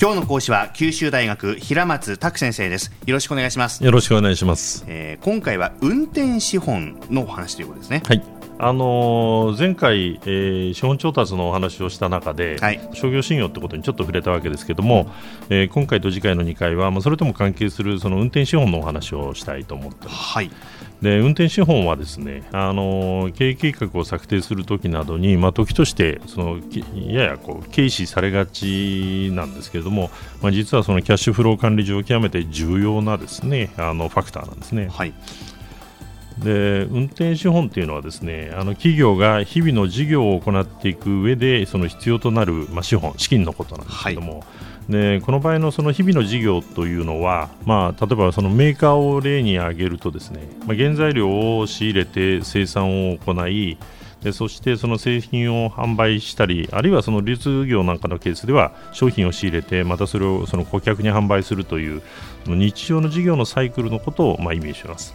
今日の講師は九州大学平松卓先生です。よろしくお願いします。よろしくお願いします、えー今回は運転資本のお話ということですね。はいあのー前回、えー資本調達のお話をした中で、はい。商業信用ってことにちょっと触れたわけですけども、えー今回と次回の2回は、まあ、それとも関係するその運転資本のお話をしたいと思ってます。はい。で運転資本はですね、あのー経営計画を策定するときなどに、まあ、時としてそのきややこう軽視されがちなんですけれども、まあ、実はそのキャッシュフロー管理上極めて重要なですねあのファクターなんですね。はいで運転資本っていうのはですねあの企業が日々の事業を行っていく上でその必要となる、まあ、資本資金のことなんですけども、でこの場合のその日々の事業というのは、まあ、例えばそのメーカーを例に挙げるとですね、まあ、原材料を仕入れて生産を行いでそしてその製品を販売したりあるいはその流通業なんかのケースでは商品を仕入れてまたそれをその顧客に販売するという日常の事業のサイクルのことをまあイメージします。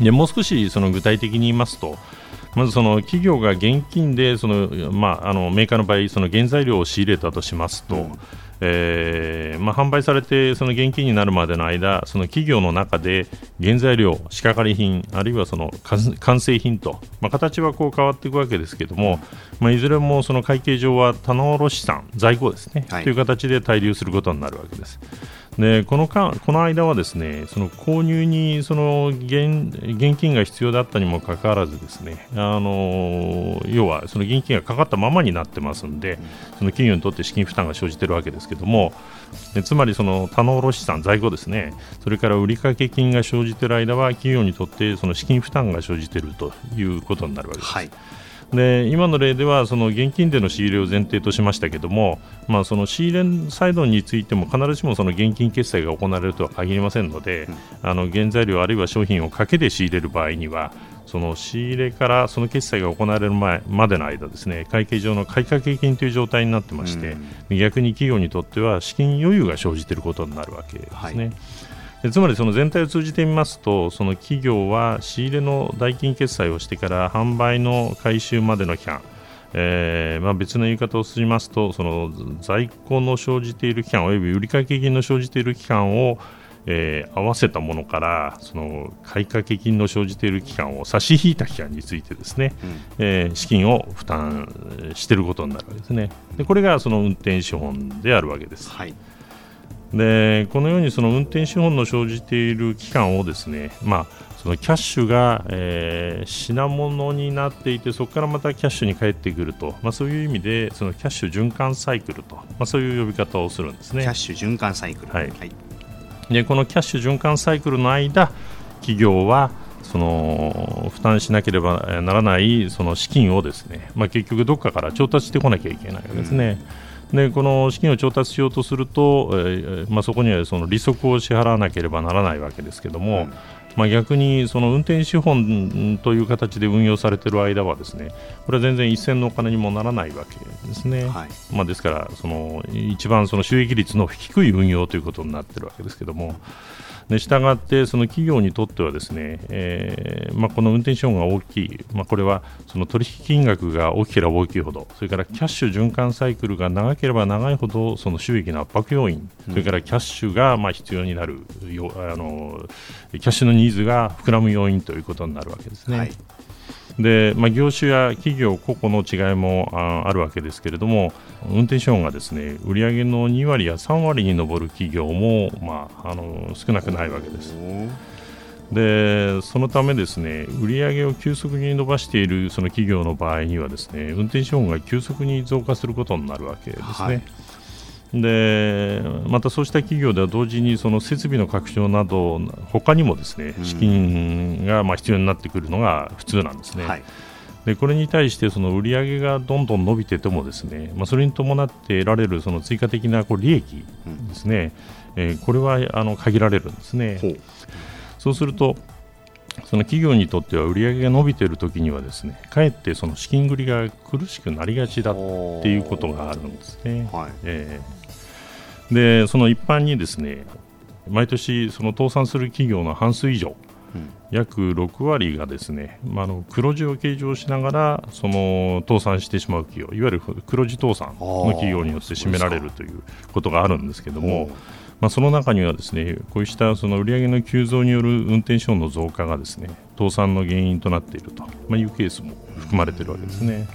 でもう少しその具体的に言いますと、まずその企業が現金でその、まあ、あのメーカーの場合、その原材料を仕入れたとしますと、うんえーまあ、販売されてその現金になるまでの間、その企業の中で原材料、仕掛かり品、あるいはその完完成品と、まあ、形はこう変わっていくわけですけども、まあ、いずれもその会計上は棚卸資産、在庫ですね、はいという形で滞留することになるわけです。でこの間この間はですねその購入にその現現金が必要だったにもかかわらずですねあの要はその現金がかかったままになってますんで、その企業にとって資金負担が生じているわけですけどもでつまりその棚卸資産在庫ですねそれから売掛金が生じている間は企業にとってその資金負担が生じているということになるわけです。はいで今の例ではその現金での仕入れを前提としましたけども、まあ、その仕入れサイドについても必ずしもその現金決済が行われるとは限りませんので、あの原材料あるいは商品をかけで仕入れる場合にはその仕入れからその決済が行われる前までの間ですね会計上の買掛金という状態になってまして、逆に企業にとっては資金余裕が生じていることになるわけですね。はい。でつまりその全体を通じてみますとその企業は仕入れの代金決済をしてから販売の回収までの期間えーまあ、別の言い方をしますとその在庫の生じている期間および売掛金の生じている期間を、えー合わせたものからその買掛金の生じている期間を差し引いた期間についてですね、えー資金を負担していることになるわけですね。でこれがその運転資本であるわけです。はいでこのようにその運転資本の生じている期間をですね、まあ、そのキャッシュが、えー品物になっていてそこからまたキャッシュに返ってくると、まあ、そういう意味でそのキャッシュ循環サイクルと、まあ、そういう呼び方をするんですねキャッ。シュ循環サイクルはいはいでこのキャッシュ循環サイクルの間企業はその負担しなければならないその資金をですね、まあ、結局どこかから調達してこなきゃいけないわけですね。でこの資金を調達しようとすると、えーまあ、そこにはその利息を支払わなければならないわけですけども、うんまあ、逆にその運転資本という形で運用されている間はですねこれは全然一銭のお金にもならないわけですね。はいまあ、ですからその一番その収益率の低い運用ということになっているわけですけどもでしたがってその企業にとってはですね、えーまあ、この運転資本が大きい、まあ、これはその取引金額が大きければ大きいほどそれからキャッシュ循環サイクルが長ければ長いほどその収益の圧迫要因それからキャッシュがまあ必要になるよあのキャッシュのニーズが膨らむ要因ということになるわけですね。はいで、まあ、業種や企業個々の違いもああるわけですけれども運転資本がですね売上の2割や3割に上る企業も、まあ、あの少なくないわけです。でそのためですね売上を急速に伸ばしているその企業の場合にはですね運転資本が急速に増加することになるわけですね。はいでまたそうした企業では同時にその設備の拡張など他にもですねうん。資金がまあ必要になってくるのが普通なんですね。はい。でこれに対してその売上がどんどん伸びててもですね、まあ、それに伴って得られるその追加的なこう利益ですね、えーこれはあの限られるんですね。ほう。そうするとその企業にとっては売上が伸びている時にはですねかえってその資金繰りが苦しくなりがちだっていうことがあるんですね。はい。えーでその一般にですね毎年その倒産する企業の半数以上約6割がですね、まあ、の黒字を計上しながらその倒産してしまう企業いわゆる黒字倒産の企業によって占められるということがあるんですけども。まあ、その中にはですねこうしたその売上の急増による運転資本の増加がですね倒産の原因となっていると、まあ、いうケースも含まれているわけですね。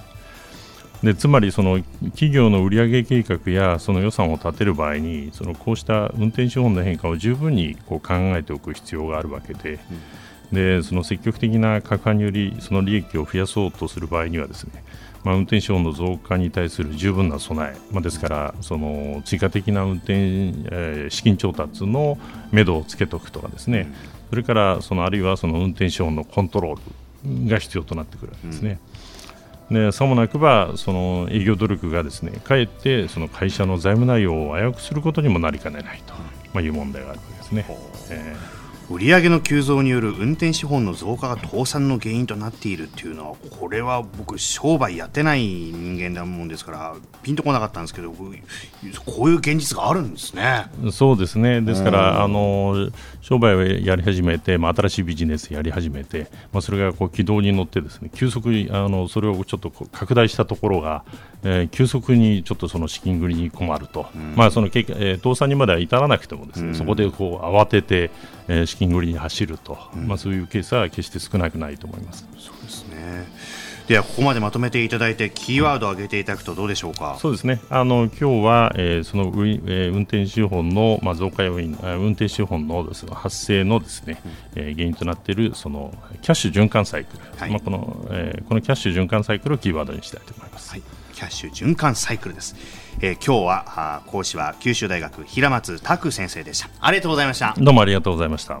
でつまりその企業の売上計画やその予算を立てる場合にそのこうした運転資本の変化を十分にこう考えておく必要があるわけで,、でその積極的な価格によりその利益を増やそうとする場合にはですね、まあ、運転資本の増加に対する十分な備え、まあ、ですからその追加的な運転、えー、資金調達の目処をつけておくとかですね、それからそのあるいはその運転資本のコントロールが必要となってくるわけですね。うんでさもなくばその営業努力がですねかえってその会社の財務内容を危うくすることにもなりかねないと、まあ、いう問題があるわけですね。えー売上の急増による運転資本の増加が倒産の原因となっているっていうのはこれは僕商売やってない人間だもんですからピンとこなかったんですけどこういう現実があるんですね。そうですね。ですから、あの商売をやり始めて、まあ、新しいビジネスやり始めて、まあ、それがこう軌道に乗ってですね急速にあのそれをちょっと拡大したところが、えー、急速にちょっとその資金繰りに困ると、うん、まあその、えー、倒産にまでは至らなくてもですね、うん、そこでこう慌てて、えー、資金繰りに走ると、うん、まあ、そういうケースは決して少なくないと思います。そうですね。ではここまでまとめていただいてキーワードを挙げていただくとどうでしょうか、そうですね。あの今日は、えー、その、えー、運転資本の、まあ、増加要因運転資本のです発生のですね、うん、えー、原因となっているそのキャッシュ循環サイクル、はい、まあ、このえー、このキャッシュ循環サイクルをキーワードにしたいと思います。はいキャッシュ循環サイクルです、えー、今日は講師は九州大学平松拓先生でした。ありがとうございました。どうもありがとうございました。